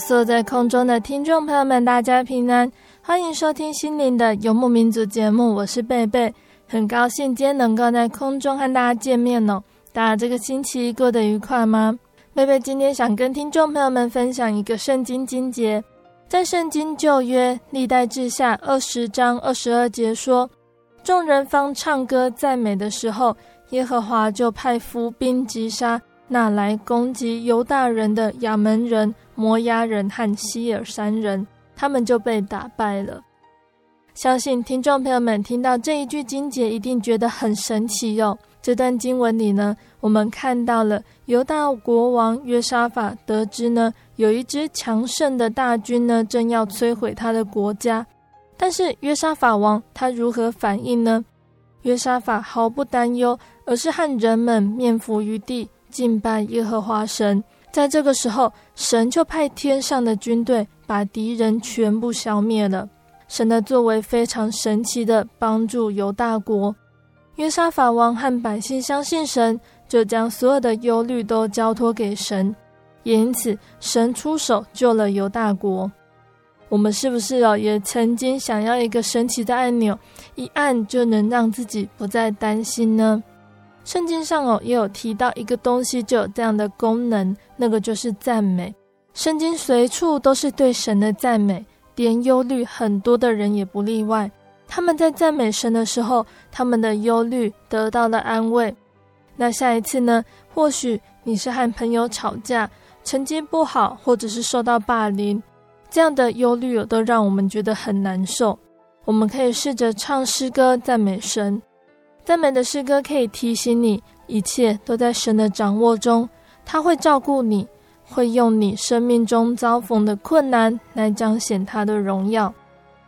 所有在空中的听众朋友们，大家平安，欢迎收听心灵的游牧民族节目，我是贝贝，很高兴今天能够在空中和大家见面哦。大家这个星期过得愉快吗？贝贝今天想跟听众朋友们分享一个圣经经节，在圣经旧约历代志下二十章二十二节说，众人方唱歌赞美的时候，耶和华就派伏兵击杀那来攻击犹大人的亚扪人。摩押人和希尔山人，他们就被打败了。相信听众朋友们听到这一句经节，一定觉得很神奇哟、哦。这段经文里呢，我们看到了犹大国王约沙法得知呢，有一支强盛的大军呢，正要摧毁他的国家。但是约沙法王他如何反应呢？约沙法毫不担忧，而是和人们面伏于地，敬拜耶和华神。在这个时候，神就派天上的军队把敌人全部消灭了。神的作为非常神奇的帮助犹大国。约沙法王和百姓相信神，就将所有的忧虑都交托给神，也因此神出手救了犹大国。我们是不是哦，也曾经想要一个神奇的按钮，一按就能让自己不再担心呢？圣经上哦，也有提到一个东西，就有这样的功能，那个就是赞美。圣经随处都是对神的赞美，连忧虑很多的人也不例外。他们在赞美神的时候，他们的忧虑得到了安慰。那下一次呢？或许你是和朋友吵架，成绩不好，或者是受到霸凌，这样的忧虑都让我们觉得很难受。我们可以试着唱诗歌赞美神。赞美的诗歌可以提醒你，一切都在神的掌握中，他会照顾你，会用你生命中遭逢的困难来彰显他的荣耀。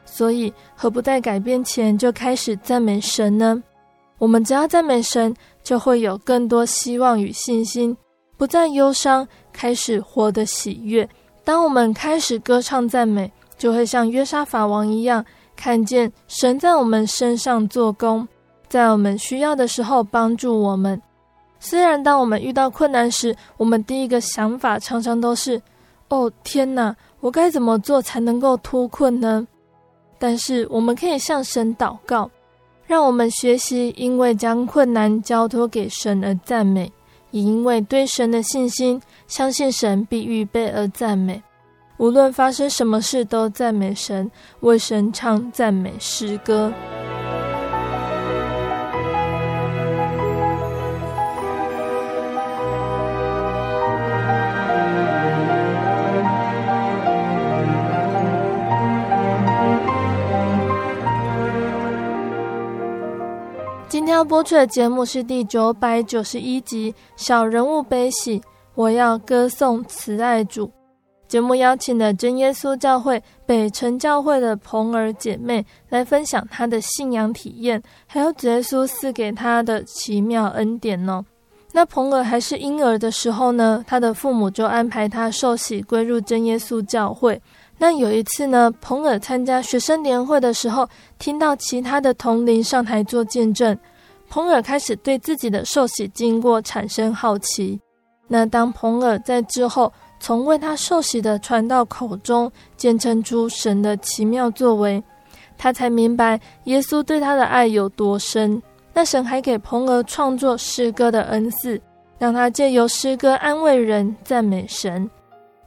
所以，何不在改变前就开始赞美神呢？我们只要赞美神，就会有更多希望与信心，不再忧伤，开始活得喜悦。当我们开始歌唱赞美，就会像约沙法王一样，看见神在我们身上做工。在我们需要的时候帮助我们。虽然当我们遇到困难时，我们第一个想法常常都是：“哦，天哪，我该怎么做才能够脱困呢？”但是我们可以向神祷告，让我们学习因为将困难交托给神而赞美，也因为对神的信心，相信神必预备而赞美。无论发生什么事，都赞美神，为神唱赞美诗歌。要播出的节目是第九百九十一集《小人物悲喜》，我要歌颂慈爱主。节目邀请了真耶稣教会北城教会的鹏儿姐妹来分享她的信仰体验，还有主耶稣赐给她的奇妙恩典呢。那鹏儿还是婴儿的时候呢，她的父母就安排她受洗归入真耶稣教会。那有一次呢，彭尔参加学生年会的时候，听到其他的同龄上台做见证，彭尔开始对自己的受洗经过产生好奇。那当彭尔在之后从为他受洗的传道口中见证出神的奇妙作为，他才明白耶稣对他的爱有多深。那神还给彭尔创作诗歌的恩赐，让他借由诗歌安慰人、赞美神。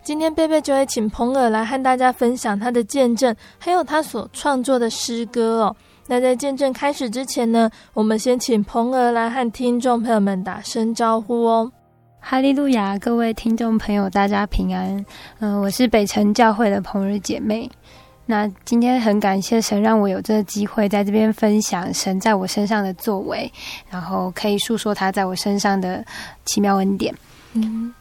今天贝贝就会请彭尔来和大家分享他的见证，还有他所创作的诗歌哦。那在见证开始之前呢，我们先请彭儿来和听众朋友们打声招呼哦。哈利路亚，各位听众朋友，大家平安。嗯、呃，我是北城教会的彭儿姐妹。那今天很感谢神，让我有这个机会在这边分享神在我身上的作为，然后可以诉说他在我身上的奇妙恩典。嗯。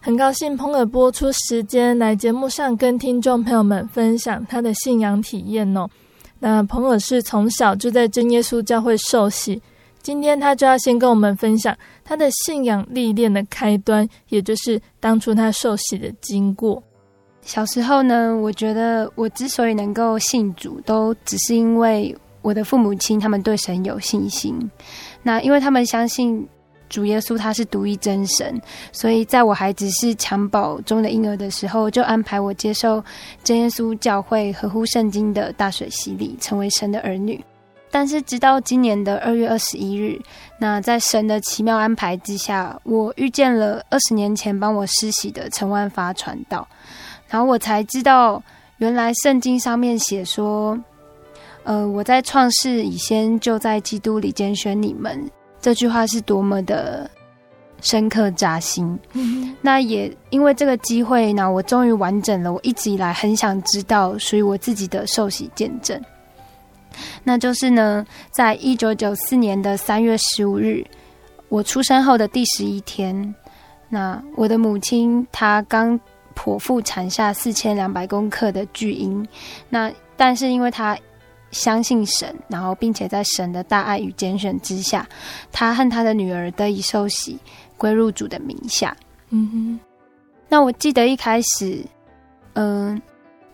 很高兴彭尔播出时间来节目上跟听众朋友们分享他的信仰体验哦。那彭尔是从小就在真耶稣教会受洗，今天他就要先跟我们分享他的信仰历练的开端，也就是当初他受洗的经过。小时候呢，我觉得我之所以能够信主，都只是因为我的父母亲他们对神有信心。那因为他们相信。主耶稣他是独一真神，所以在我还只是襁褓中的婴儿的时候，就安排我接受真耶稣教会合乎圣经的大水洗礼，成为神的儿女。但是直到今年的二月二十一日，那在神的奇妙安排之下，我遇见了二十年前帮我施洗的陈万发传道，然后我才知道，原来圣经上面写说，呃，我在创世以先就在基督里拣选你们。这句话是多么的深刻扎心。嗯。那也因为这个机会呢，我终于完整了。我一直以来很想知道属于我自己的受洗见证，那就是呢，在一九九四年的三月十五日，我出生后的第十一天，那我的母亲她刚剖腹产下四千两百公克的巨婴，那但是因为她。相信神，然后并且在神的大爱与拣选之下，他和他的女儿得以受洗，归入主的名下。嗯哼。那我记得一开始，嗯、呃，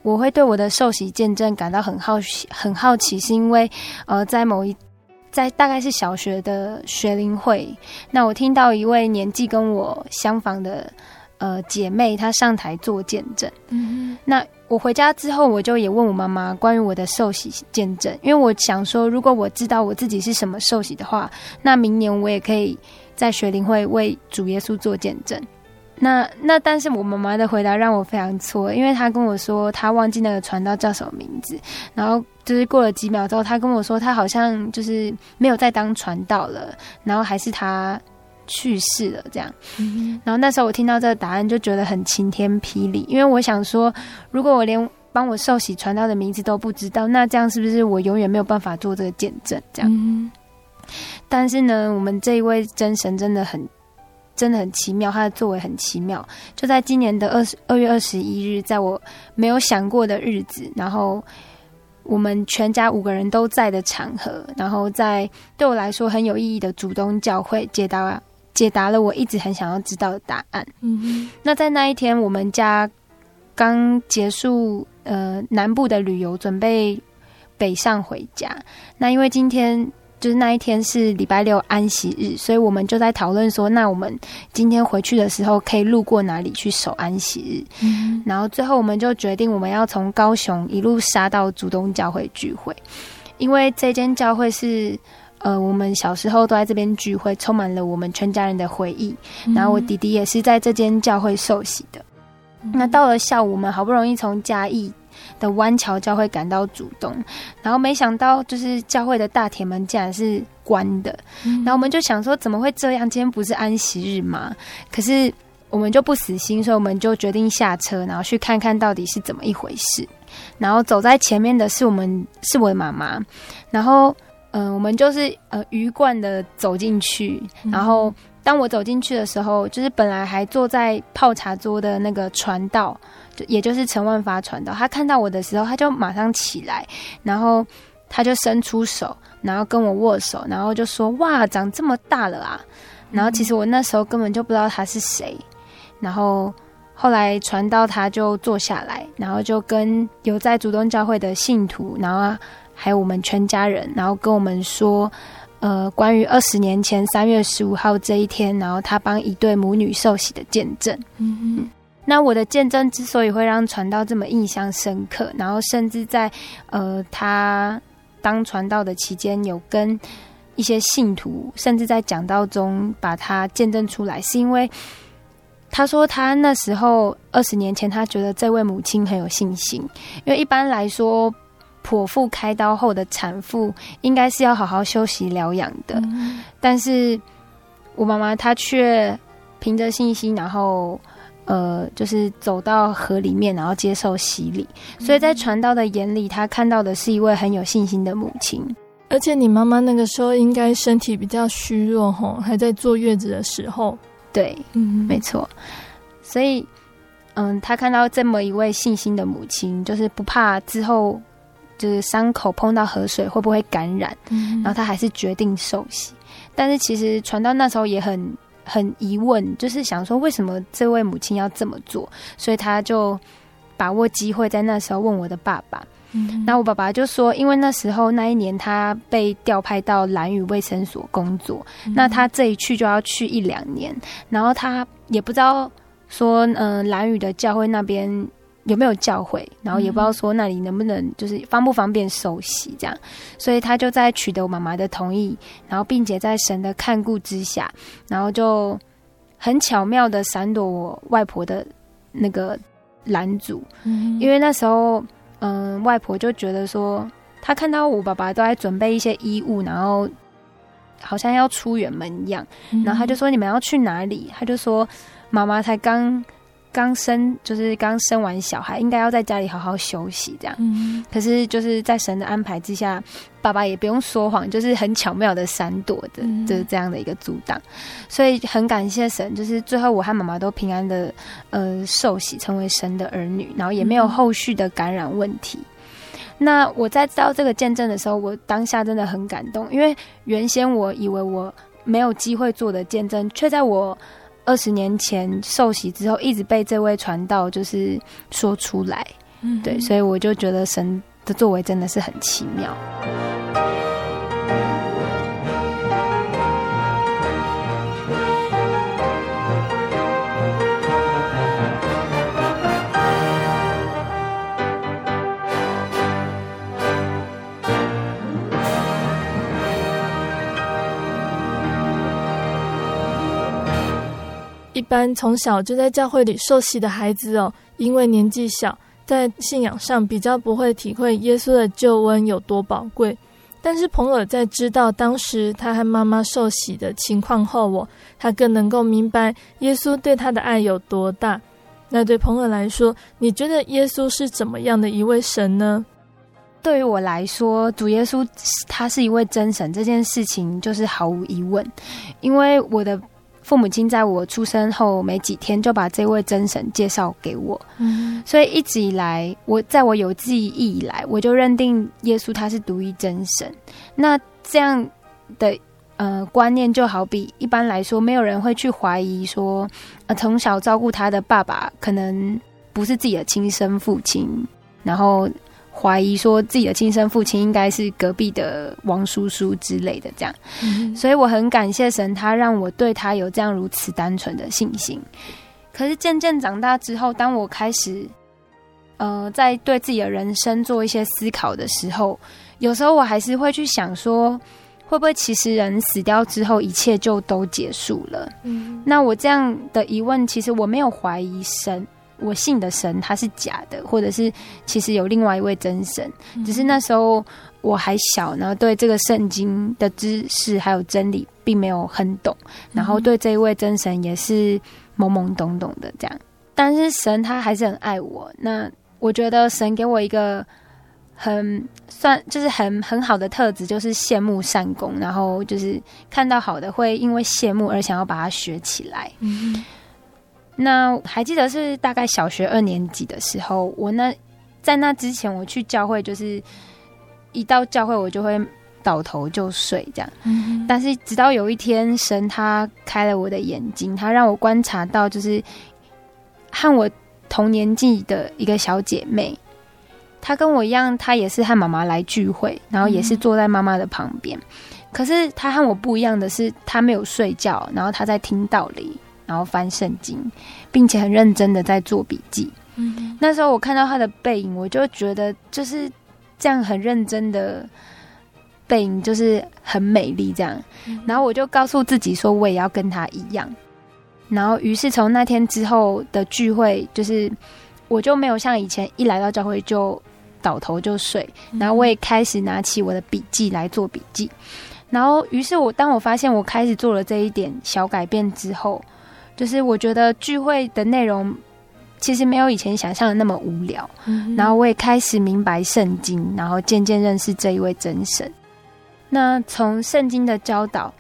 我会对我的受洗见证感到很好奇，很好奇，是因为呃，在某一，在大概是小学的学龄会，那我听到一位年纪跟我相仿的呃姐妹，她上台做见证。嗯哼。那。我回家之后，我就也问我妈妈关于我的受洗见证，因为我想说，如果我知道我自己是什么受洗的话，那明年我也可以在学龄会为主耶稣做见证。那那，但是我妈妈的回答让我非常错，因为她跟我说她忘记那个传道叫什么名字，然后就是过了几秒之后，她跟我说她好像就是没有再当传道了，然后还是她。去世了，这样。然后那时候我听到这个答案，就觉得很晴天霹雳。因为我想说，如果我连帮我受洗传道的名字都不知道，那这样是不是我永远没有办法做这个见证？这样。但是呢，我们这一位真神真的很，真的很奇妙，他的作为很奇妙。就在今年的二十二月二十一日，在我没有想过的日子，然后我们全家五个人都在的场合，然后在对我来说很有意义的主东教会接到。解答了我一直很想要知道的答案。嗯，那在那一天，我们家刚结束呃南部的旅游，准备北上回家。那因为今天就是那一天是礼拜六安息日，所以我们就在讨论说，那我们今天回去的时候可以路过哪里去守安息日？嗯，然后最后我们就决定，我们要从高雄一路杀到竹东教会聚会，因为这间教会是。呃，我们小时候都在这边聚会，充满了我们全家人的回忆。然后我弟弟也是在这间教会受洗的。嗯。那到了下午，我们好不容易从嘉义的湾桥教会赶到主东，然后没想到就是教会的大铁门竟然是关的。然后我们就想说，怎么会这样？今天不是安息日吗？可是我们就不死心，所以我们就决定下车，然后去看看到底是怎么一回事。然后走在前面的是我们，是我的妈妈，然后。嗯、呃，我们就是呃鱼贯的走进去，然后当我走进去的时候，就是本来还坐在泡茶桌的那个传道，就也就是陈万发传道，他看到我的时候，他就马上起来，然后他就伸出手，然后跟我握手，然后就说：“哇，长这么大了啊！”然后其实我那时候根本就不知道他是谁，然后后来传道他就坐下来，然后就跟有在主动教会的信徒，然后还有我们全家人，然后跟我们说，呃，关于二十年前三月十五号这一天，然后他帮一对母女受洗的见证。嗯嗯。那我的见证之所以会让传道这么印象深刻，然后甚至在呃他当传道的期间，有跟一些信徒，甚至在讲道中把他见证出来，是因为他说他那时候二十年前，他觉得这位母亲很有信心，因为一般来说，剖腹开刀后的产妇应该是要好好休息疗养的，嗯、但是我妈妈她却凭着信心，然后。呃，就是走到河里面，然后接受洗礼。所以在传道的眼里，她看到的是一位很有信心的母亲。而且你妈妈那个时候应该身体比较虚弱，吼，还在坐月子的时候。对，嗯，没错。所以，嗯，他看到这么一位信心的母亲，就是不怕之后就是伤口碰到河水会不会感染，嗯然后他还是决定受洗。但是其实传到那时候也很。很疑问，就是想说为什么这位母亲要这么做，所以他就把握机会在那时候问我的爸爸。嗯，那我爸爸就说，因为那时候那一年他被调派到蓝屿卫生所工作，嗯，那他这一去就要去一两年，然后他也不知道说，嗯，蓝屿的教会那边。有没有教会？然后也不知道说那里能不能就是方不方便受洗这样，所以他就在取得我妈妈的同意，然后并且在神的看顾之下，然后就很巧妙的闪躲我外婆的那个拦阻，嗯，因为那时候嗯，外婆就觉得说，她看到我爸爸都在准备一些衣物，然后好像要出远门一样，然后他就说，你们要去哪里？他就说妈妈才刚。刚生就是刚生完小孩，应该要在家里好好休息这样。嗯。可是就是在神的安排之下，爸爸也不用说谎，就是很巧妙的闪躲的，就是这样的一个阻挡。所以很感谢神，就是最后我和妈妈都平安的呃受洗，成为神的儿女，然后也没有后续的感染问题。那我在知道这个见证的时候，我当下真的很感动，因为原先我以为我没有机会做的见证，却在我。二十年前受洗之后，一直被这位传道就是说出来，嗯，对，所以我就觉得神的作为真的是很奇妙。一般从小就在教会里受洗的孩子哦，因为年纪小，在信仰上比较不会体会耶稣的救恩有多宝贵。但是彭尔在知道当时他和妈妈受洗的情况后，我他更能够明白耶稣对他的爱有多大。那对彭尔来说，你觉得耶稣是怎么样的一位神呢？对于我来说，主耶稣他是一位真神，这件事情就是毫无疑问，因为我的。父母亲在我出生后没几天就把这位真神介绍给我，嗯，所以一直以来，我在我有记忆以来，我就认定耶稣他是独一真神。那这样的呃观念，就好比一般来说，没有人会去怀疑说，呃，从小照顾他的爸爸可能不是自己的亲生父亲，然后。怀疑说自己的亲生父亲应该是隔壁的王叔叔之类的，这样，嗯，所以我很感谢神，他让我对他有这样如此单纯的信心。可是渐渐长大之后，当我开始，呃，在对自己的人生做一些思考的时候，有时候我还是会去想说，会不会其实人死掉之后，一切就都结束了？嗯，那我这样的疑问，其实我没有怀疑神。我信的神他是假的，或者是其实有另外一位真神，只是那时候我还小，然后对这个圣经的知识还有真理并没有很懂，然后对这一位真神也是懵懵懂懂的这样。但是神他还是很爱我，那我觉得神给我一个很算就是很很好的特质，就是羡慕善功，然后就是看到好的会因为羡慕而想要把它学起来。嗯。那还记得是大概小学二年级的时候，我那在那之前我去教会，就是一到教会我就会倒头就睡这样。嗯。但是直到有一天，神他开了我的眼睛，他让我观察到，就是和我同年纪的一个小姐妹，她跟我一样，她也是和妈妈来聚会，然后也是坐在妈妈的旁边。嗯、可是她和我不一样的是，她没有睡觉，然后她在听道理，然后翻圣经，并且很认真的在做笔记。嗯，那时候我看到他的背影，我就觉得就是这样很认真的背影，就是很美丽这样。然后我就告诉自己说，我也要跟他一样。然后，于是从那天之后的聚会，就是我就没有像以前一来到教会就倒头就睡，然后我也开始拿起我的笔记来做笔记。然后，于是我当我发现我开始做了这一点小改变之后，就是我觉得聚会的内容其实没有以前想象的那么无聊。然后我也开始明白圣经，然后渐渐认识这一位真神。那从圣经的教导。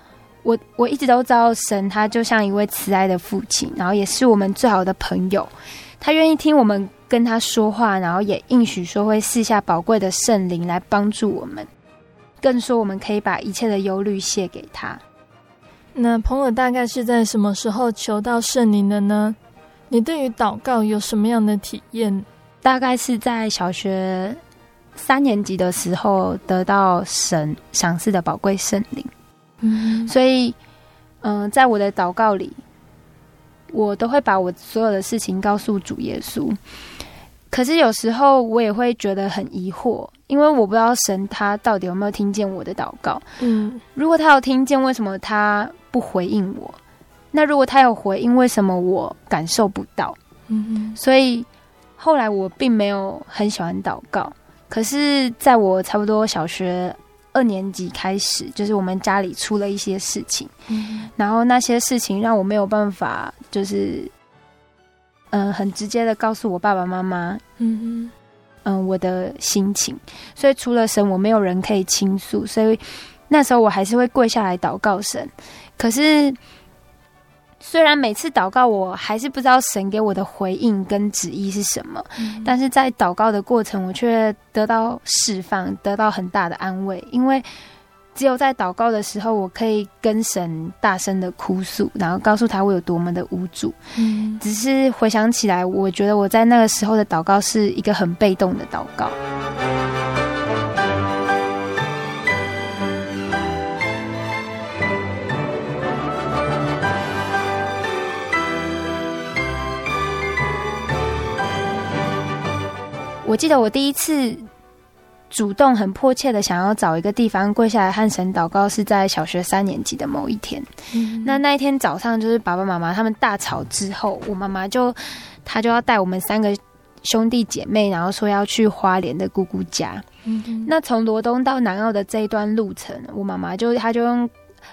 我我一直都知道，神他就像一位慈爱的父亲，然后也是我们最好的朋友。他愿意听我们跟他说话，然后也应许说会赐下宝贵的圣灵来帮助我们。更说我们可以把一切的忧虑卸给他。那朋友大概是在什么时候求到圣灵的呢？你对于祷告有什么样的体验？大概是在小学三年级的时候得到神赏赐的宝贵圣灵。嗯，所以，嗯、呃，在我的祷告里，我都会把我所有的事情告诉主耶稣。可是有时候我也会觉得很疑惑，因为我不知道神他到底有没有听见我的祷告。嗯，如果他有听见，为什么他不回应我？那如果他有回应，为什么我感受不到？嗯，所以后来我并没有很喜欢祷告。可是在我差不多小学。二年级开始，就是我们家里出了一些事情，嗯、然后那些事情让我没有办法，就是，嗯、呃，很直接的告诉我爸爸妈妈，嗯嗯、呃，我的心情。所以除了神，我没有人可以倾诉，所以那时候我还是会跪下来祷告神。可是。虽然每次祷告，我还是不知道神给我的回应跟旨意是什么，嗯、但是在祷告的过程，我却得到释放，得到很大的安慰。因为只有在祷告的时候，我可以跟神大声的哭诉，然后告诉他我有多么的无助。嗯，只是回想起来，我觉得我在那个时候的祷告是一个很被动的祷告。我记得我第一次主动、很迫切的想要找一个地方跪下来和神祷告，是在小学三年级的某一天。嗯、那那一天早上，就是爸爸妈妈他们大吵之后，我妈妈就她就要带我们三个兄弟姐妹，然后说要去花莲的姑姑家。嗯、那从罗东到南澳的这一段路程，我妈妈就她就用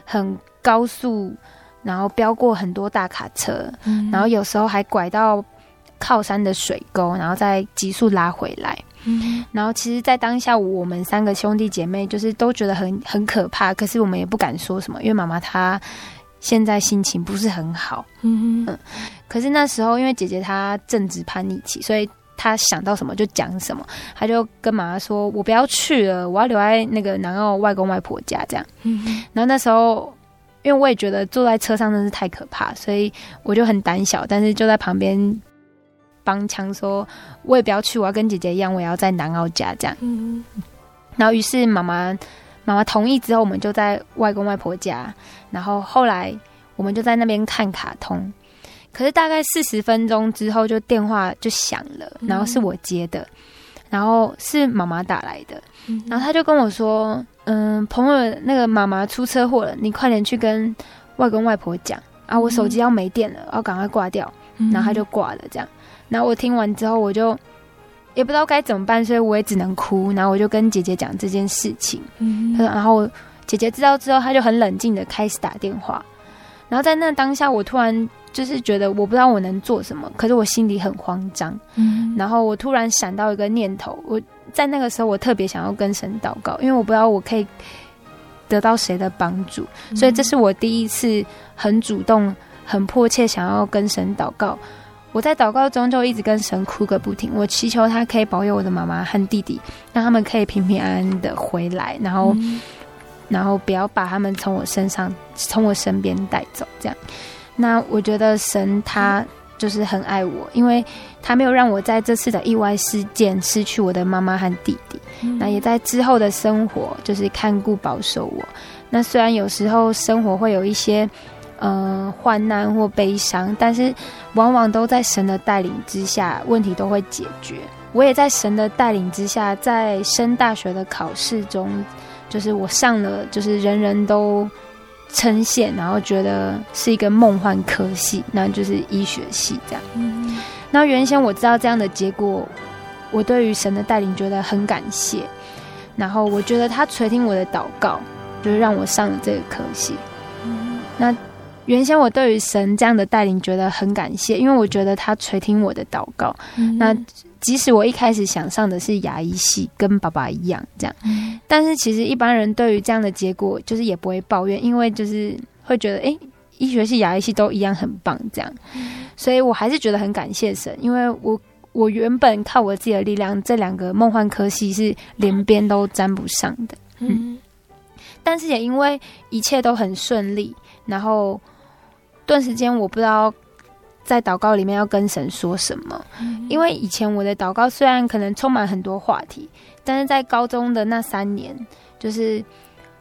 很高速，然后飙过很多大卡车，嗯、然后有时候还拐到。靠山的水沟，然后再急速拉回来。嗯，然后其实，在当下，我们三个兄弟姐妹就是都觉得很很可怕，可是我们也不敢说什么，因为妈妈她现在心情不是很好。嗯嗯。可是那时候，因为姐姐她正值叛逆期，所以她想到什么就讲什么。她就跟妈妈说：“我不要去了，我要留在那个南澳外公外婆家。”这样。嗯。然后那时候，因为我也觉得坐在车上真是太可怕，所以我就很胆小，但是就在旁边。帮腔说，我也不要去，我要跟姐姐一样，我也要在南澳家这样。嗯、然后，于是妈妈妈妈同意之后，我们就在外公外婆家。然后后来我们就在那边看卡通。可是大概四十分钟之后，就电话就响了，然后是我接的，然后是妈妈打来的。然后他就跟我说：“嗯，朋友那个妈妈出车祸了，你快点去跟外公外婆讲啊，我手机要没电了，我要赶快挂掉。”然后他就挂了，这样。然后我听完之后，我就也不知道该怎么办，所以我也只能哭。然后我就跟姐姐讲这件事情，嗯，然后姐姐知道之后，她就很冷静的开始打电话。然后在那当下，我突然就是觉得我不知道我能做什么，可是我心里很慌张。嗯，然后我突然闪到一个念头，我在那个时候我特别想要跟神祷告，因为我不知道我可以得到谁的帮助，所以这是我第一次很主动、很迫切想要跟神祷告。我在祷告中就一直跟神哭个不停，我祈求他可以保佑我的妈妈和弟弟，让他们可以平平安安的回来，然后，嗯、然后不要把他们从我身上、从我身边带走。这样，那我觉得神他就是很爱我，因为他没有让我在这次的意外事件失去我的妈妈和弟弟。嗯、那也在之后的生活，就是看顾保守我。那虽然有时候生活会有一些呃患难或悲伤，但是往往都在神的带领之下，问题都会解决。我也在神的带领之下，在升大学的考试中，就是我上了，就是人人都称羡，然后觉得是一个梦幻科系，那就是医学系这样。嗯，那原先我知道这样的结果，我对于神的带领觉得很感谢，然后我觉得他垂听我的祷告，就是让我上了这个科系。嗯，那原先我对于神这样的带领觉得很感谢，因为我觉得他垂听我的祷告。嗯，那。即使我一开始想上的是牙医系，跟爸爸一样这样，但是其实一般人对于这样的结果，就是也不会抱怨，因为就是会觉得，哎，医学系、牙医系都一样很棒这样，所以我还是觉得很感谢神，因为我我原本靠我自己的力量，这两个梦幻科系是连边都沾不上的，嗯，但是也因为一切都很顺利，然后顿时间我不知道。在祷告里面要跟神说什么？因为以前我的祷告虽然可能充满很多话题，但是在高中的那三年，就是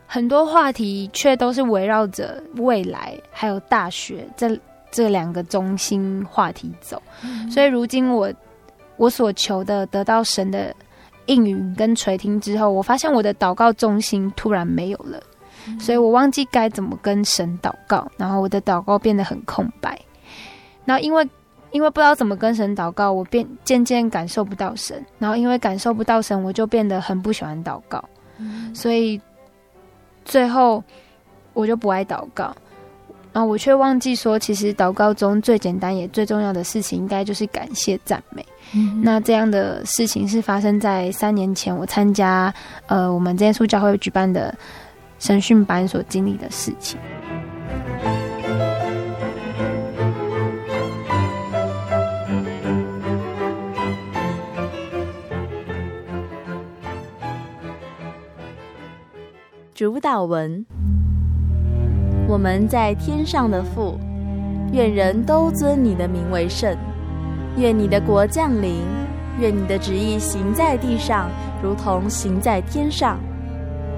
很多话题却都是围绕着未来还有大学这这两个中心话题走。所以如今我我所求的得到神的应允跟垂听之后，我发现我的祷告中心突然没有了，所以我忘记该怎么跟神祷告，然后我的祷告变得很空白。然后因为因为不知道怎么跟神祷告，我变渐渐感受不到神。然后因为感受不到神，我就变得很不喜欢祷告。嗯、所以最后我就不爱祷告。然后我却忘记说，其实祷告中最简单也最重要的事情，应该就是感谢赞美。嗯、那这样的事情是发生在三年前，我参加呃我们真耶稣教会举办的神训班所经历的事情。主祷文：我们在天上的父，愿人都尊你的名为圣。愿你的国降临。愿你的旨意行在地上，如同行在天上。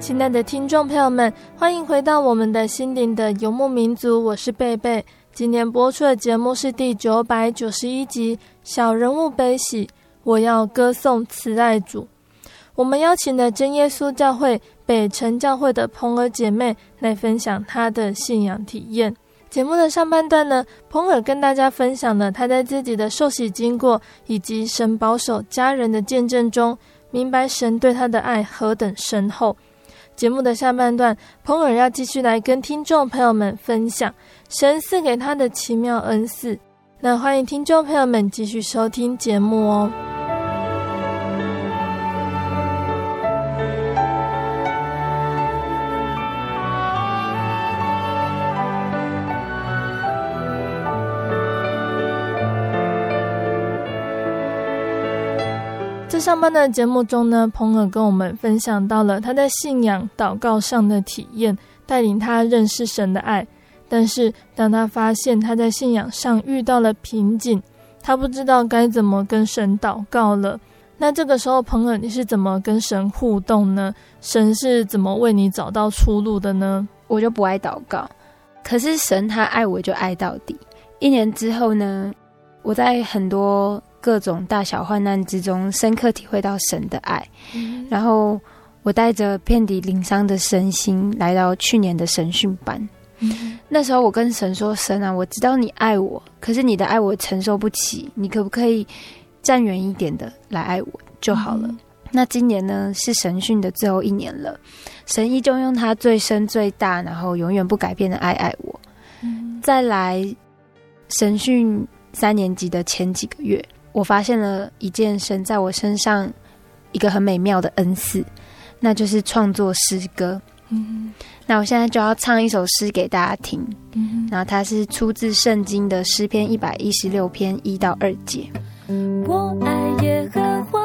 亲爱的听众朋友们，欢迎回到我们的心灵的游牧民族，我是贝贝。今天播出的节目是第九百九十一集《小人物悲喜》，我要歌颂慈爱主。我们邀请了真耶稣教会北城教会的鹏儿姐妹来分享她的信仰体验。节目的上半段呢，鹏儿跟大家分享了她在自己的受洗经过以及神保守家人的见证中，明白神对她的爱何等深厚。节目的下半段，鹏儿要继续来跟听众朋友们分享。神赐给他的奇妙恩赐，那欢迎听众朋友们继续收听节目哦。上班的节目中呢，鹏儿跟我们分享到了他在信仰祷告上的体验，带领他认识神的爱。但是，当他发现他在信仰上遇到了瓶颈，他不知道该怎么跟神祷告了。那这个时候，鹏儿，你是怎么跟神互动呢？神是怎么为你找到出路的呢？我就不爱祷告，可是神他爱我就爱到底。一年之后呢，我在很多各种大小患难之中，深刻体会到神的爱。嗯、然后，我带着遍体鳞伤的身心来到去年的神训班。那时候我跟神说：“神啊，我知道你爱我，可是你的爱我承受不起，你可不可以站远一点的来爱我就好了？”那今年呢，是神训的最后一年了，神依旧用他最深最大，然后永远不改变的爱爱我。嗯、再来神训三年级的前几个月，我发现了一件神在我身上一个很美妙的恩赐，那就是创作诗歌。嗯，那我现在就要唱一首诗给大家听。嗯，然后它是出自圣经的诗篇一百一十六篇一到二节。我爱耶和华，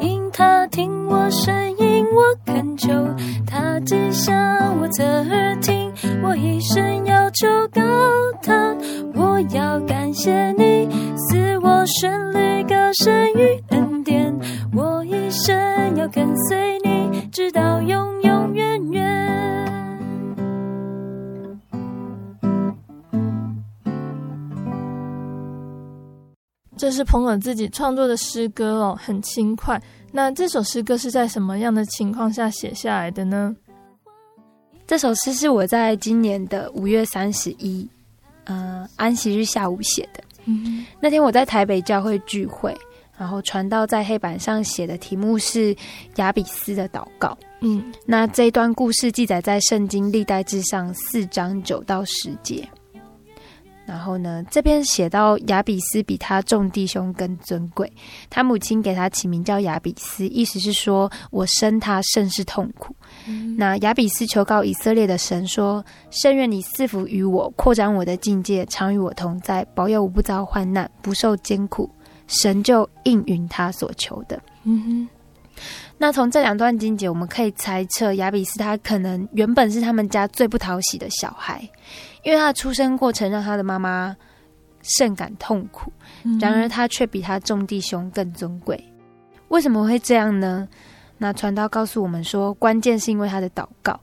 因他听我声音，我恳求他既向我侧耳听，我一生要求高他，我要感谢你赐我旋律歌声与恩典，我一生要跟随你，直到永永远远。这是朋友自己创作的诗歌哦，很轻快。那这首诗歌是在什么样的情况下写下来的呢？这首诗是我在今年的五月三十一，呃，安息日下午写的。嗯，那天我在台北教会聚会，然后传道在黑板上写的题目是雅比斯的祷告。嗯，那这一段故事记载在圣经历代志上四章九到十节。然后呢，这边写到雅比斯比他众弟兄更尊贵，他母亲给他起名叫雅比斯，意思是说我生他甚是痛苦。嗯、那雅比斯求告以色列的神说：“圣愿你赐福于我，扩展我的境界，常与我同在，保佑我不遭患难，不受艰苦。”神就应允他所求的。嗯哼。那从这两段经节，我们可以猜测雅比斯他可能原本是他们家最不讨喜的小孩。因为他的出生过程让他的妈妈甚感痛苦，然而他却比他众弟兄更尊贵。为什么会这样呢？那传道告诉我们说，关键是因为他的祷告。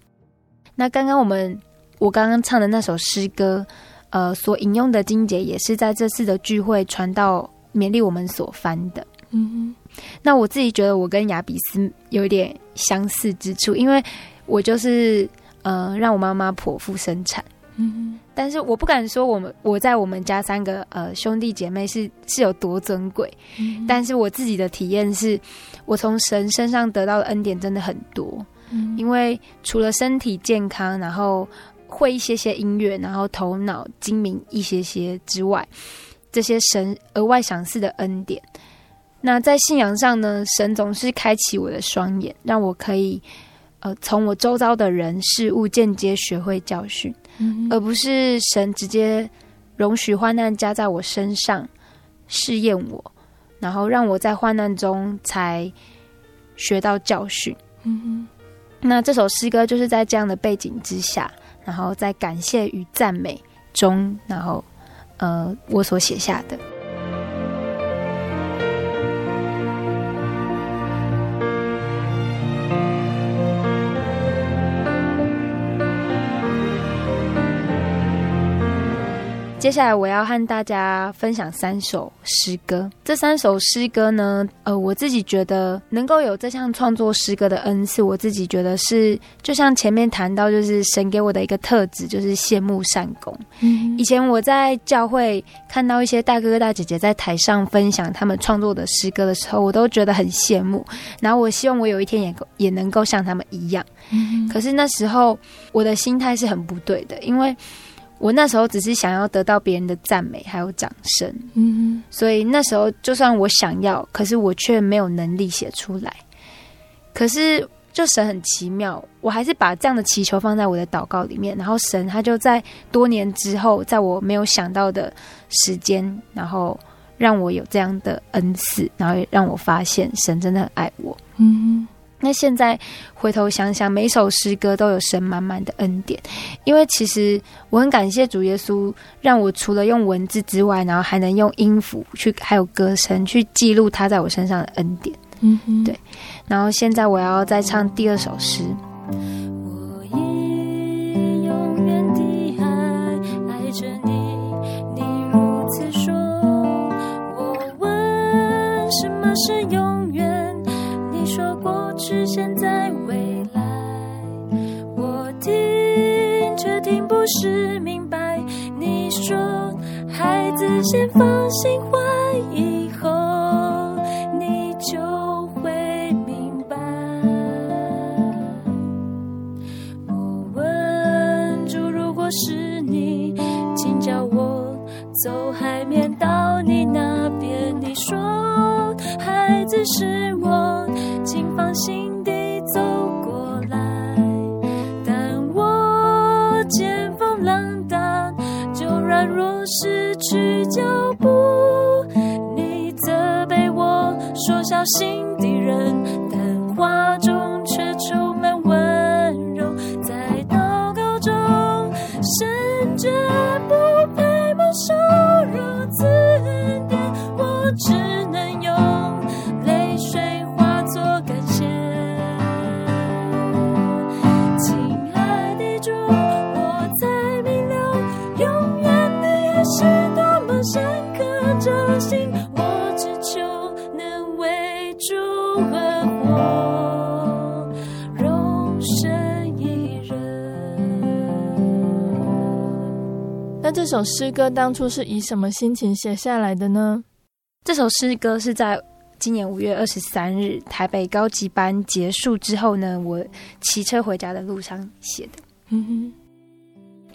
那刚刚我们我刚刚唱的那首诗歌，呃，所引用的经节也是在这次的聚会传道勉励我们所翻的。嗯哼，那我自己觉得我跟雅比斯有一点相似之处，因为我就是呃让我妈妈剖腹生产。嗯，但是我不敢说我们我在我们家三个呃兄弟姐妹是是有多尊贵，嗯，但是我自己的体验是，我从神身上得到的恩典真的很多，嗯，因为除了身体健康，然后会一些些音乐，然后头脑精明一些些之外，这些神额外赏赐的恩典，那在信仰上呢，神总是开启我的双眼，让我可以呃从我周遭的人事物间接学会教训。而不是神直接容许患难加在我身上试验我，然后让我在患难中才学到教训。嗯，那这首诗歌就是在这样的背景之下，然后在感谢与赞美中，然后呃，我所写下的。接下来我要和大家分享三首诗歌。这三首诗歌呢，呃，我自己觉得能够有这项创作诗歌的恩赐，我自己觉得是就像前面谈到，就是神给我的一个特质，就是羡慕善功。嗯，以前我在教会看到一些大哥哥大姐姐在台上分享他们创作的诗歌的时候，我都觉得很羡慕。然后我希望我有一天也也能够像他们一样。嗯，可是那时候我的心态是很不对的，因为。我那时候只是想要得到别人的赞美还有掌声，嗯，所以那时候就算我想要，可是我却没有能力写出来。可是就神很奇妙，我还是把这样的祈求放在我的祷告里面，然后神他就在多年之后，在我没有想到的时间，然后让我有这样的恩赐，然后也让我发现神真的很爱我，嗯。那现在回头想想，每首诗歌都有神满满的恩典，因为其实我很感谢主耶稣，让我除了用文字之外，然后还能用音符去，还有歌声去记录他在我身上的恩典。嗯哼，对。然后现在我要再唱第二首诗。我以永远的爱爱着你，你如此说，我问什么是永说过去现在未来我听却听不是明白你说孩子先放心怀以后你就会明白。我问主如果是你请叫我走海面到你那说，孩子是我，请放心地走过来。但我见风浪大，就软弱失去脚步。你责备我说小心地人，但话中那这首诗歌当初是以什么心情写下来的呢？这首诗歌是在今年五月二十三日台北高级班结束之后呢，我骑车回家的路上写的。嗯哼，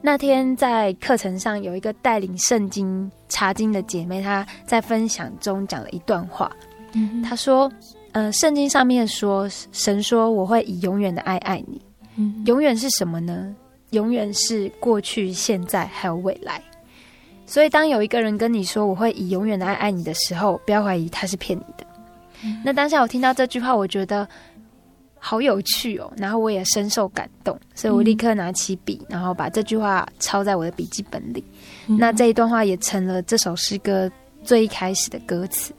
那天在课程上有一个带领圣经查经的姐妹，她在分享中讲了一段话。嗯，她说：“呃，圣经上面说，神说我会以永远的爱爱你。嗯，永远是什么呢？永远是过去、现在还有未来。所以，当有一个人跟你说我会以永远的爱爱你的时候，不要怀疑他是骗你的。嗯那当下我听到这句话，我觉得好有趣哦，然后我也深受感动，所以我立刻拿起笔，然后把这句话抄在我的笔记本里。嗯那这一段话也成了这首诗歌最一开始的歌词。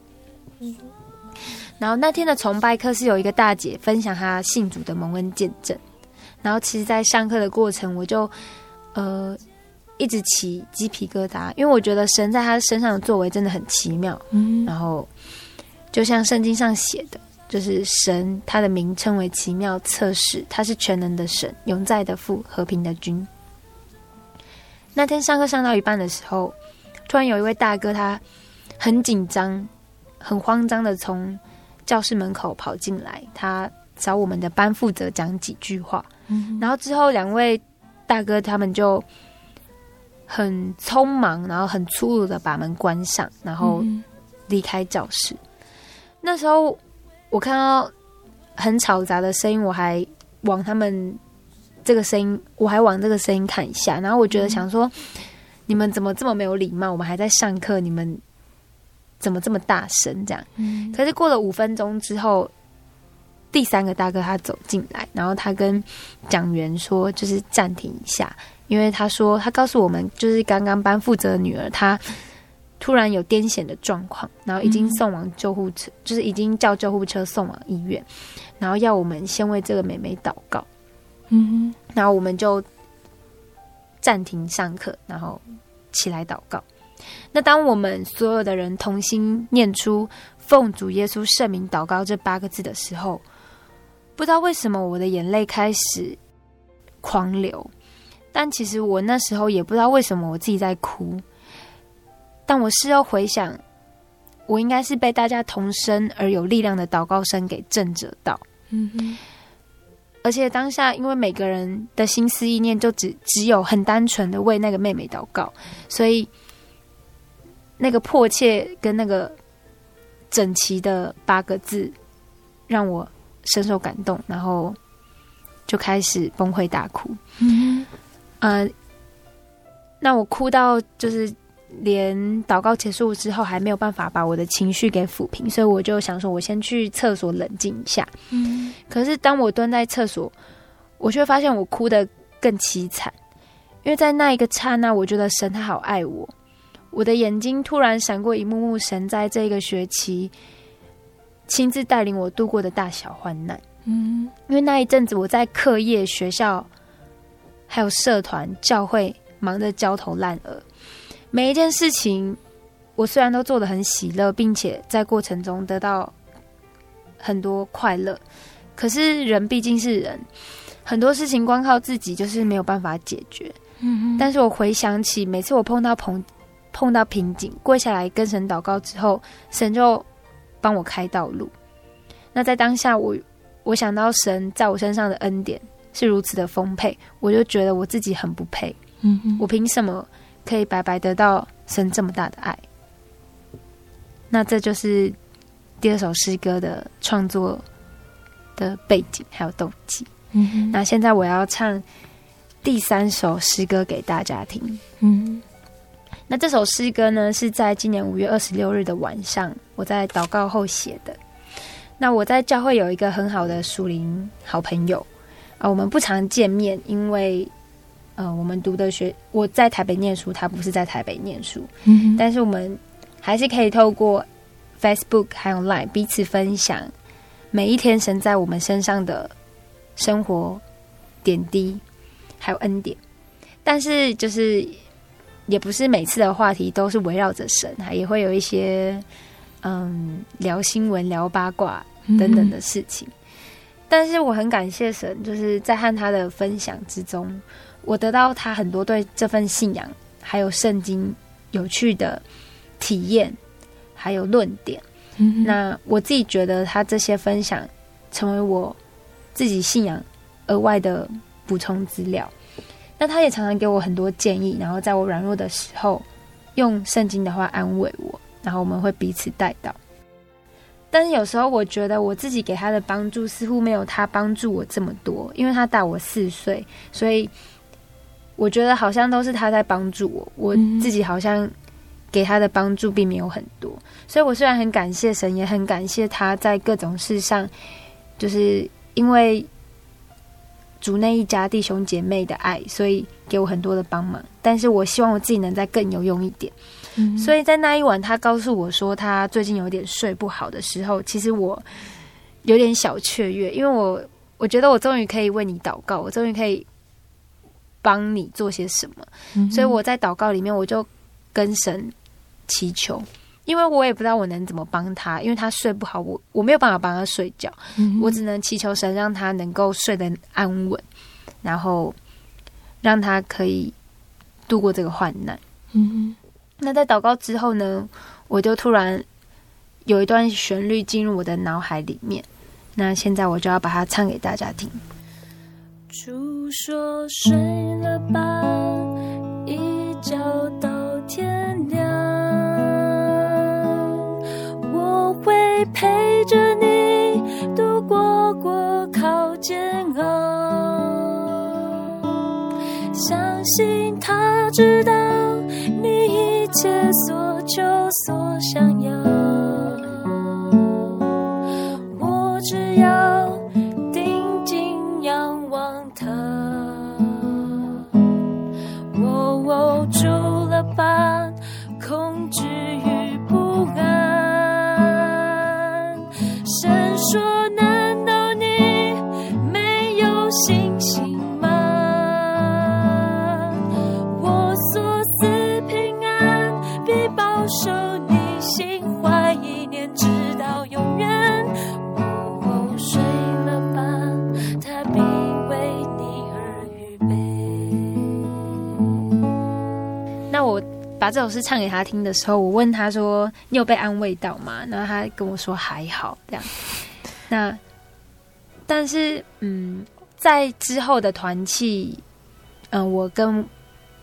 然后那天的崇拜课是有一个大姐分享她信主的蒙恩见证，然后其实，在上课的过程，我就呃一直起鸡皮疙瘩，因为我觉得神在他身上的作为真的很奇妙。嗯然后就像圣经上写的，就是神他的名称为奇妙测试，他是全能的神，永在的父，和平的君。那天上课上到一半的时候，突然有一位大哥，他很紧张、很慌张的从教室门口跑进来，他找我们的班负责讲几句话。嗯然后之后两位大哥他们就很匆忙，然后很粗鲁的把门关上，然后嗯离开教室。那时候我看到很吵杂的声音，我还往他们这个声音，我还往这个声音看一下，然后我觉得想说，你们怎么这么没有礼貌？我们还在上课，你们怎么这么大声？这样。嗯可是过了五分钟之后，第三个大哥他走进来，然后他跟讲员说，就是暂停一下，因为他说他告诉我们，就是刚刚班负责的女儿她突然有癫痫的状况，然后已经送往救护车，就是已经叫救护车送往医院，然后要我们先为这个妹妹祷告，嗯然后我们就暂停上课，然后起来祷告。那当我们所有的人同心念出“奉主耶稣圣名祷告”这八个字的时候，不知道为什么我的眼泪开始狂流，但其实我那时候也不知道为什么我自己在哭。但我事后回想，我应该是被大家同声而有力量的祷告声给震着到。嗯而且当下，因为每个人的心思意念就只只有很单纯的为那个妹妹祷告，所以那个迫切跟那个整齐的八个字，让我深受感动，然后就开始崩溃大哭。嗯呃，那我哭到就是连祷告结束之后还没有办法把我的情绪给抚平，所以我就想说，我先去厕所冷静一下。嗯可是当我蹲在厕所，我却发现我哭得更凄惨，因为在那一个刹那，我觉得神他好爱我。我的眼睛突然闪过一幕幕神在这个学期亲自带领我度过的大小患难。嗯因为那一阵子我在课业、学校还有社团、教会忙得焦头烂额，每一件事情我虽然都做得很喜乐，并且在过程中得到很多快乐，可是人毕竟是人，很多事情光靠自己就是没有办法解决。嗯但是我回想起每次我碰到碰碰到瓶颈，跪下来跟神祷告之后，神就帮我开道路。那在当下我，我我想到神在我身上的恩典是如此的丰沛，我就觉得我自己很不配。嗯我凭什么可以白白得到神这么大的爱。那这就是第二首诗歌的创作的背景还有动机。嗯哼，那现在我要唱第三首诗歌给大家听。嗯，那这首诗歌呢，是在今年五月二十六日的晚上，我在祷告后写的。那我在教会有一个很好的属灵好朋友啊，我们不常见面，因为呃，我们读的学我在台北念书，他不是在台北念书。嗯，但是我们还是可以透过 Facebook 还有 Line 彼此分享每一天神在我们身上的。生活点滴，还有恩典，但是就是也不是每次的话题都是围绕着神，还也会有一些嗯聊新闻、聊八卦等等的事情。但是我很感谢神，就是在和他的分享之中，我得到他很多对这份信仰还有圣经有趣的体验，还有论点。那我自己觉得他这些分享成为我。自己信仰额外的补充资料，那他也常常给我很多建议，然后在我软弱的时候，用圣经的话安慰我，然后我们会彼此带到。但是有时候我觉得我自己给他的帮助似乎没有他帮助我这么多，因为他大我四岁，所以我觉得好像都是他在帮助我，我自己好像给他的帮助并没有很多。所以我虽然很感谢神，也很感谢他在各种事上，就是。因为主内一家弟兄姐妹的爱，所以给我很多的帮忙。但是我希望我自己能再更有用一点。嗯、所以在那一晚，他告诉我说他最近有点睡不好的时候，其实我有点小雀跃，因为我我觉得我终于可以为你祷告，我终于可以帮你做些什么。嗯、所以我在祷告里面，我就跟神祈求。因为我也不知道我能怎么帮他，因为他睡不好，我我没有办法帮他睡觉，嗯、我只能祈求神让他能够睡得安稳，然后让他可以度过这个患难。嗯，那在祷告之后呢，我就突然有一段旋律进入我的脑海里面，那现在我就要把它唱给大家听。主说睡了吧，一觉到天煎熬，相信他知道你一切所求所想要，把这首诗唱给他听的时候，我问他说：“你有被安慰到吗？”然后他跟我说：“还好。”这样。那但是，嗯，在之后的团契，嗯，我跟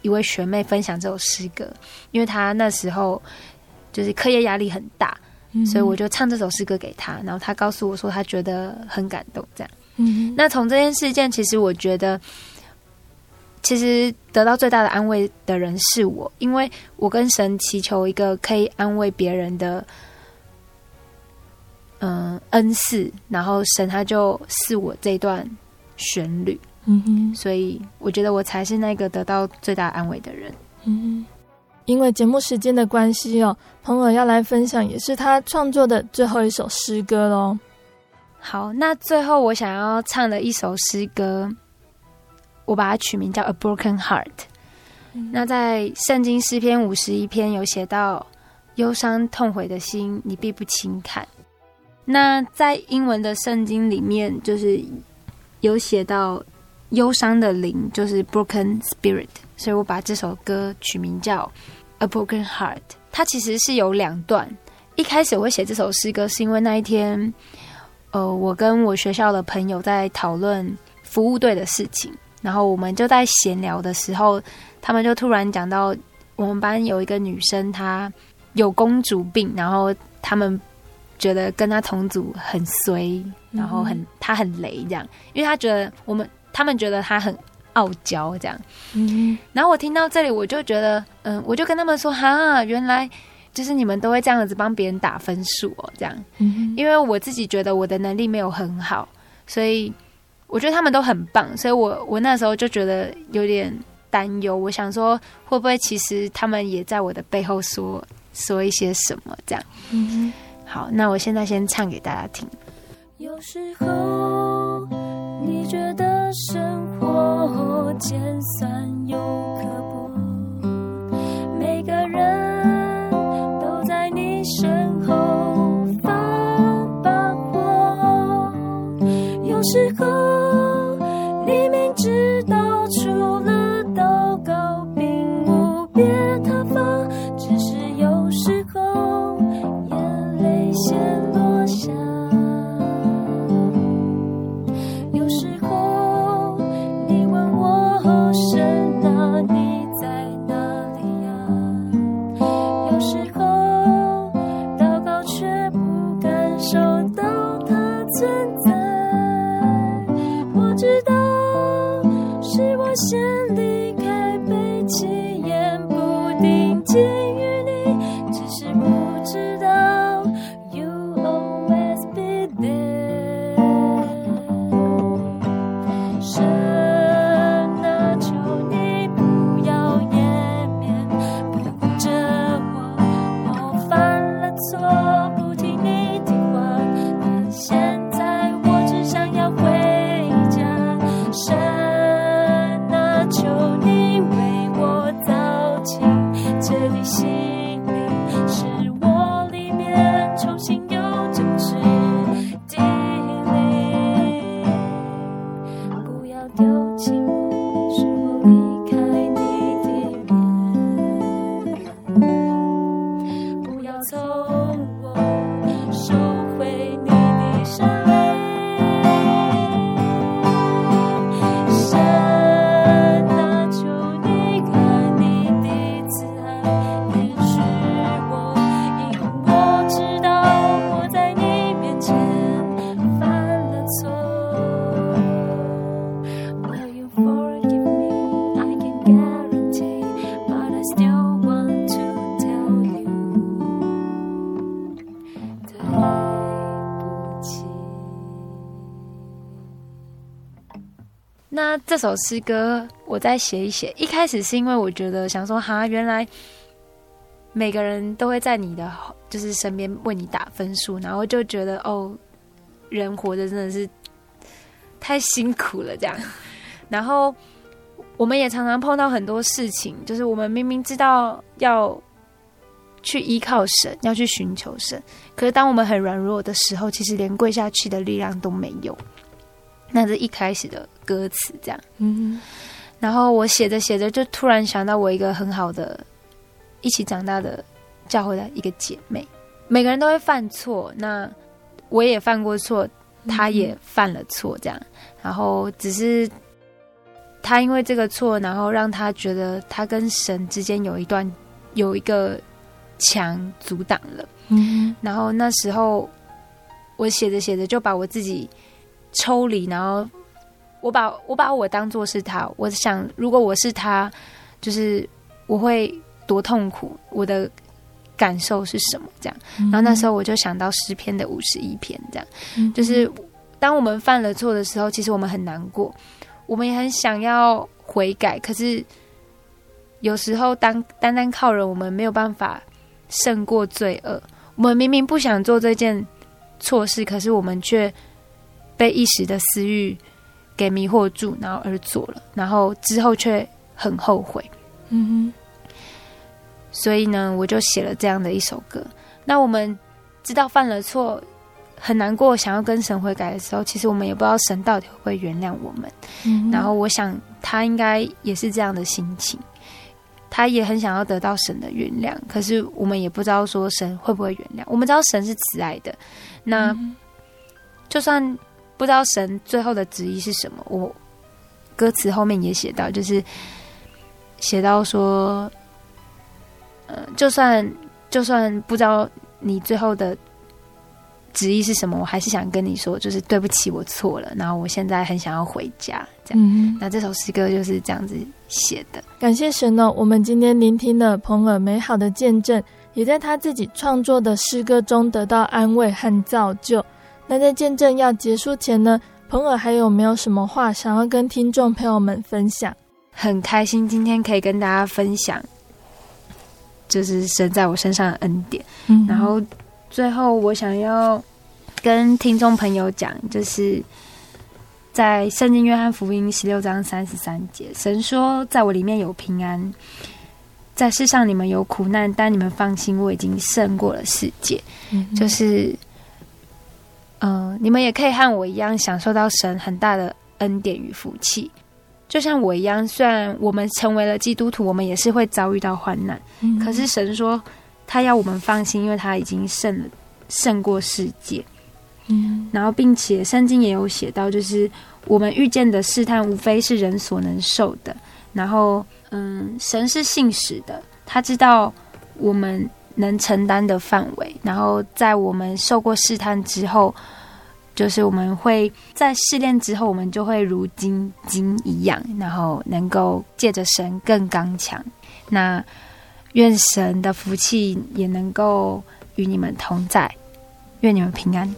一位学妹分享这首诗歌，因为她那时候就是课业压力很大，嗯、所以我就唱这首诗歌给她。然后她告诉我说，她觉得很感动。这样。嗯，那从这件事件，其实我觉得。其实得到最大的安慰的人是我，因为我跟神祈求一个可以安慰别人的，嗯、呃，恩赐，然后神他就赐我这段旋律，嗯哼，所以我觉得我才是那个得到最大安慰的人，嗯哼。因为节目时间的关系哦，朋友要来分享也是他创作的最后一首诗歌喽。好，那最后我想要唱的一首诗歌。我把它取名叫《A Broken Heart》。那在圣经诗篇五十一篇有写到：忧伤痛悔的心，你必不轻看。那在英文的圣经里面，就是有写到忧伤的灵，就是 Broken Spirit。所以我把这首歌取名叫《A Broken Heart》。它其实是有两段。一开始我会写这首诗歌，是因为那一天，呃，我跟我学校的朋友在讨论服务队的事情。然后我们就在闲聊的时候，他们就突然讲到，我我们班有一个女生，她有公主病，然后他们觉得跟她同组很衰，然后很她很雷这样，因为她觉得我们他们觉得她很傲娇这样。嗯，然后我听到这里，我就觉得，嗯，我就跟他们说，哈，原来就是你们都会这样子帮别人打分数哦，这样。嗯，因为我自己觉得我的能力没有很好，所以我觉得他们都很棒，所以我我那时候就觉得有点。担忧，我想说，会不会其实他们也在我的背后说说一些什么这样？嗯，好，那我现在先唱给大家听。有时候你觉得生活尖酸又刻薄，每个人都在你身后时候那这首诗歌我再写一写。一开始是因为我觉得想说，哈，原来每个人都会在你的就是身边为你打分数，然后就觉得哦，人活着真的是太辛苦了这样。然后我们也常常碰到很多事情，就是我们明明知道要去依靠神，要去寻求神，可是当我们很软弱的时候，其实连跪下去的力量都没有。那是一开始的歌词，这样。嗯，然后我写着写着，就突然想到我一个很好的一起长大的教会的一个姐妹。每个人都会犯错，那我也犯过错，她也犯了错，这样。然后只是她因为这个错，然后让她觉得她跟神之间有一段有一个墙阻挡了。嗯，然后那时候我写着写着，就把我自己。抽离，然后我把我把我当做是他，我想如果我是他，就是我会多痛苦，我的感受是什么？这样，然后那时候我就想到诗篇的五十一篇，这样，就是当我们犯了错的时候，其实我们很难过，我们也很想要悔改，可是有时候当单单靠人，我们没有办法胜过罪恶。我们明明不想做这件错事，可是我们却。被一时的私欲给迷惑住，然后而做了，然后之后却很后悔。嗯哼，所以呢，我就写了这样的一首歌。那我们知道犯了错很难过，想要跟神悔改的时候，其实我们也不知道神到底会不会原谅我们。嗯，然后我想他应该也是这样的心情，他也很想要得到神的原谅，可是我们也不知道说神会不会原谅。我们知道神是慈爱的，那就算。不知道神最后的旨意是什么？我歌词后面也写到，就是写到说，呃，就算就算不知道你最后的旨意是什么，我还是想跟你说，就是对不起，我错了。然后我现在很想要回家，这样。嗯、那这首诗歌就是这样子写的。感谢神哦，我们今天聆听了彭尔美好的见证，也在他自己创作的诗歌中得到安慰和造就。那在见证要结束前呢，澎尔还有没有什么话想要跟听众朋友们分享？很开心今天可以跟大家分享，就是神在我身上的恩典。嗯，然后最后我想要跟听众朋友讲，就是在圣经约翰福音十六章三十三节，神说：“在我里面有平安，在世上你们有苦难，但你们放心，我已经胜过了世界。”嗯，就是。嗯、呃，你们也可以和我一样享受到神很大的恩典与福气，就像我一样。虽然我们成为了基督徒，我们也是会遭遇到患难。嗯、可是神说，他要我们放心，因为他已经胜了，胜过世界。嗯，然后并且圣经也有写到，就是我们遇见的试探，无非是人所能受的。然后，嗯，神是信实的，他知道我们。能承担的范围，然后在我们受过试探之后，就是我们会在试炼之后，我们就会如金金一样，然后能够借着神更刚强。那愿神的福气也能够与你们同在，愿你们平安。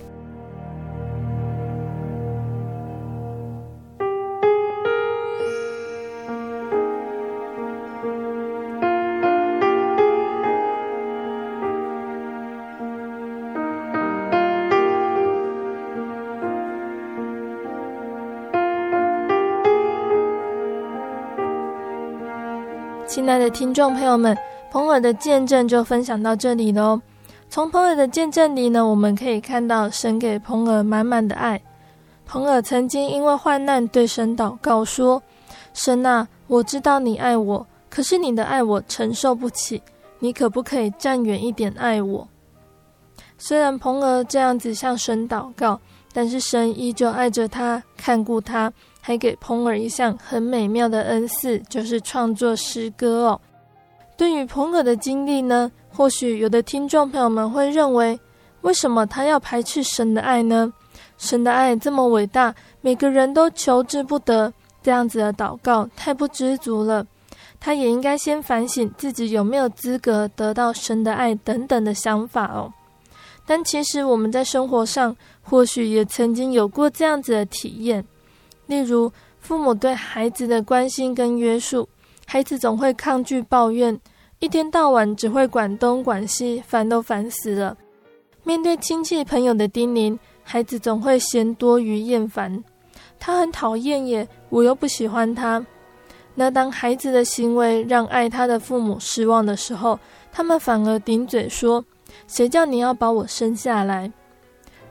亲爱的听众朋友们，澎尔的见证就分享到这里喽。从澎尔的见证里呢，我们可以看到神给澎尔满满的爱。澎尔曾经因为患难对神祷告说：“神啊，我知道你爱我，可是你的爱我承受不起，你可不可以站远一点爱我？”虽然澎尔这样子向神祷告，但是神依旧爱着他，看顾他。还给澎尔一项很美妙的恩赐，就是创作诗歌哦。对于澎尔的经历呢，或许有的听众朋友们会认为，为什么他要排斥神的爱呢？神的爱这么伟大，每个人都求之不得，这样子的祷告太不知足了。他也应该先反省自己有没有资格得到神的爱等等的想法哦。但其实我们在生活上，或许也曾经有过这样子的体验。例如，父母对孩子的关心跟约束，孩子总会抗拒抱怨，一天到晚只会管东管西，烦都烦死了。面对亲戚朋友的叮咛，孩子总会嫌多于厌烦。他很讨厌耶，我又不喜欢他。那当孩子的行为让爱他的父母失望的时候，他们反而顶嘴说：“谁叫你要把我生下来？”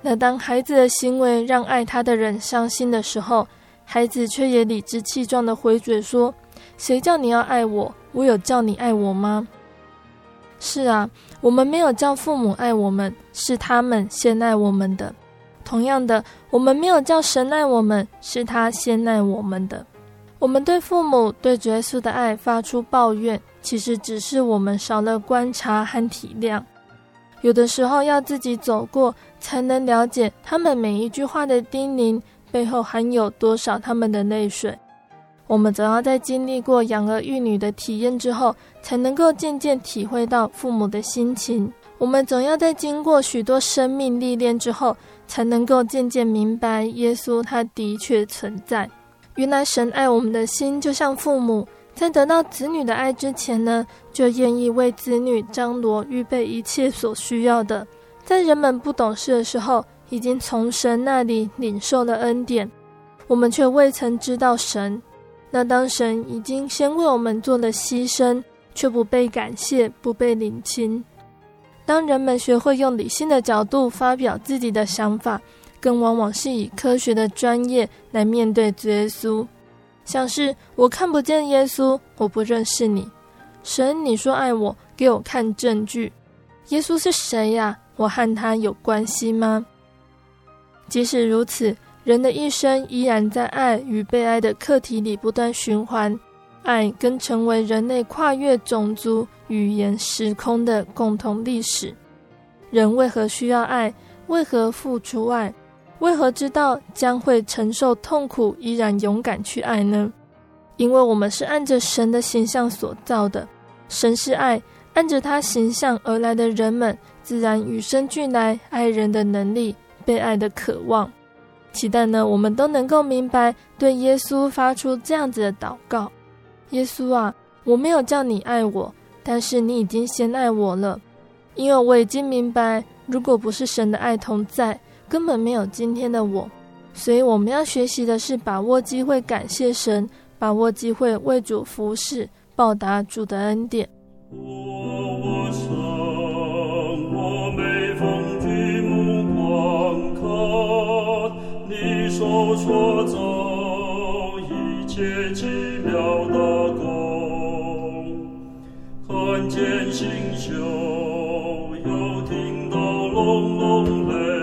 那当孩子的行为让爱他的人伤心的时候，孩子却也理直气壮地回嘴说：“谁叫你要爱我？我有叫你爱我吗？”是啊，我们没有叫父母爱我们，是他们先爱我们的。同样的，我们没有叫神爱我们，是他先爱我们的。我们对父母、对主耶稣的爱发出抱怨，其实只是我们少了观察和体谅。有的时候要自己走过，才能了解他们每一句话的叮咛。背后含有多少他们的泪水？我们总要在经历过养儿育女的体验之后，才能够渐渐体会到父母的心情。我们总要在经过许多生命历练之后，才能够渐渐明白耶稣他的确存在。原来神爱我们的心，就像父母在得到子女的爱之前呢，就愿意为子女张罗预备一切所需要的。在人们不懂事的时候，已经从神那里领受了恩典，我们却未曾知道神。那当神已经先为我们做了牺牲，却不被感谢，不被领情。当人们学会用理性的角度发表自己的想法，更往往是以科学的专业来面对耶稣。像是我看不见耶稣，我不认识你。神，你说爱我，给我看证据。耶稣是谁呀？我和他有关系吗？即使如此，人的一生依然在爱与被爱的课题里不断循环。爱跟成为人类跨越种族、语言、时空的共同历史。人为何需要爱？为何付出爱？为何知道将会承受痛苦，依然勇敢去爱呢？因为我们是按着神的形象所造的，神是爱，按着他形象而来的人们，自然与生俱来爱人的能力，被爱的渴望。期待呢，我们都能够明白，对耶稣发出这样子的祷告：耶稣啊，我没有叫你爱我，但是你已经先爱我了，因为我已经明白，如果不是神的爱同在，根本没有今天的我。所以我们要学习的是把握机会，感谢神。把握机会为主服侍，报答主的恩典。我想，我每逢目光手搓走一切奇妙的工，看见星宿，又听到隆隆雷。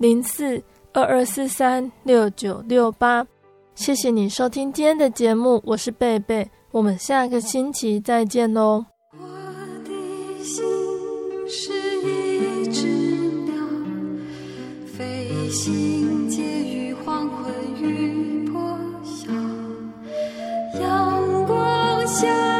零四二二四三六九六八，谢谢你收听今天的节目，我是贝贝，我们下个星期再见喽。我的心是一只鸟，飞行介于黄昏与破晓，阳光下。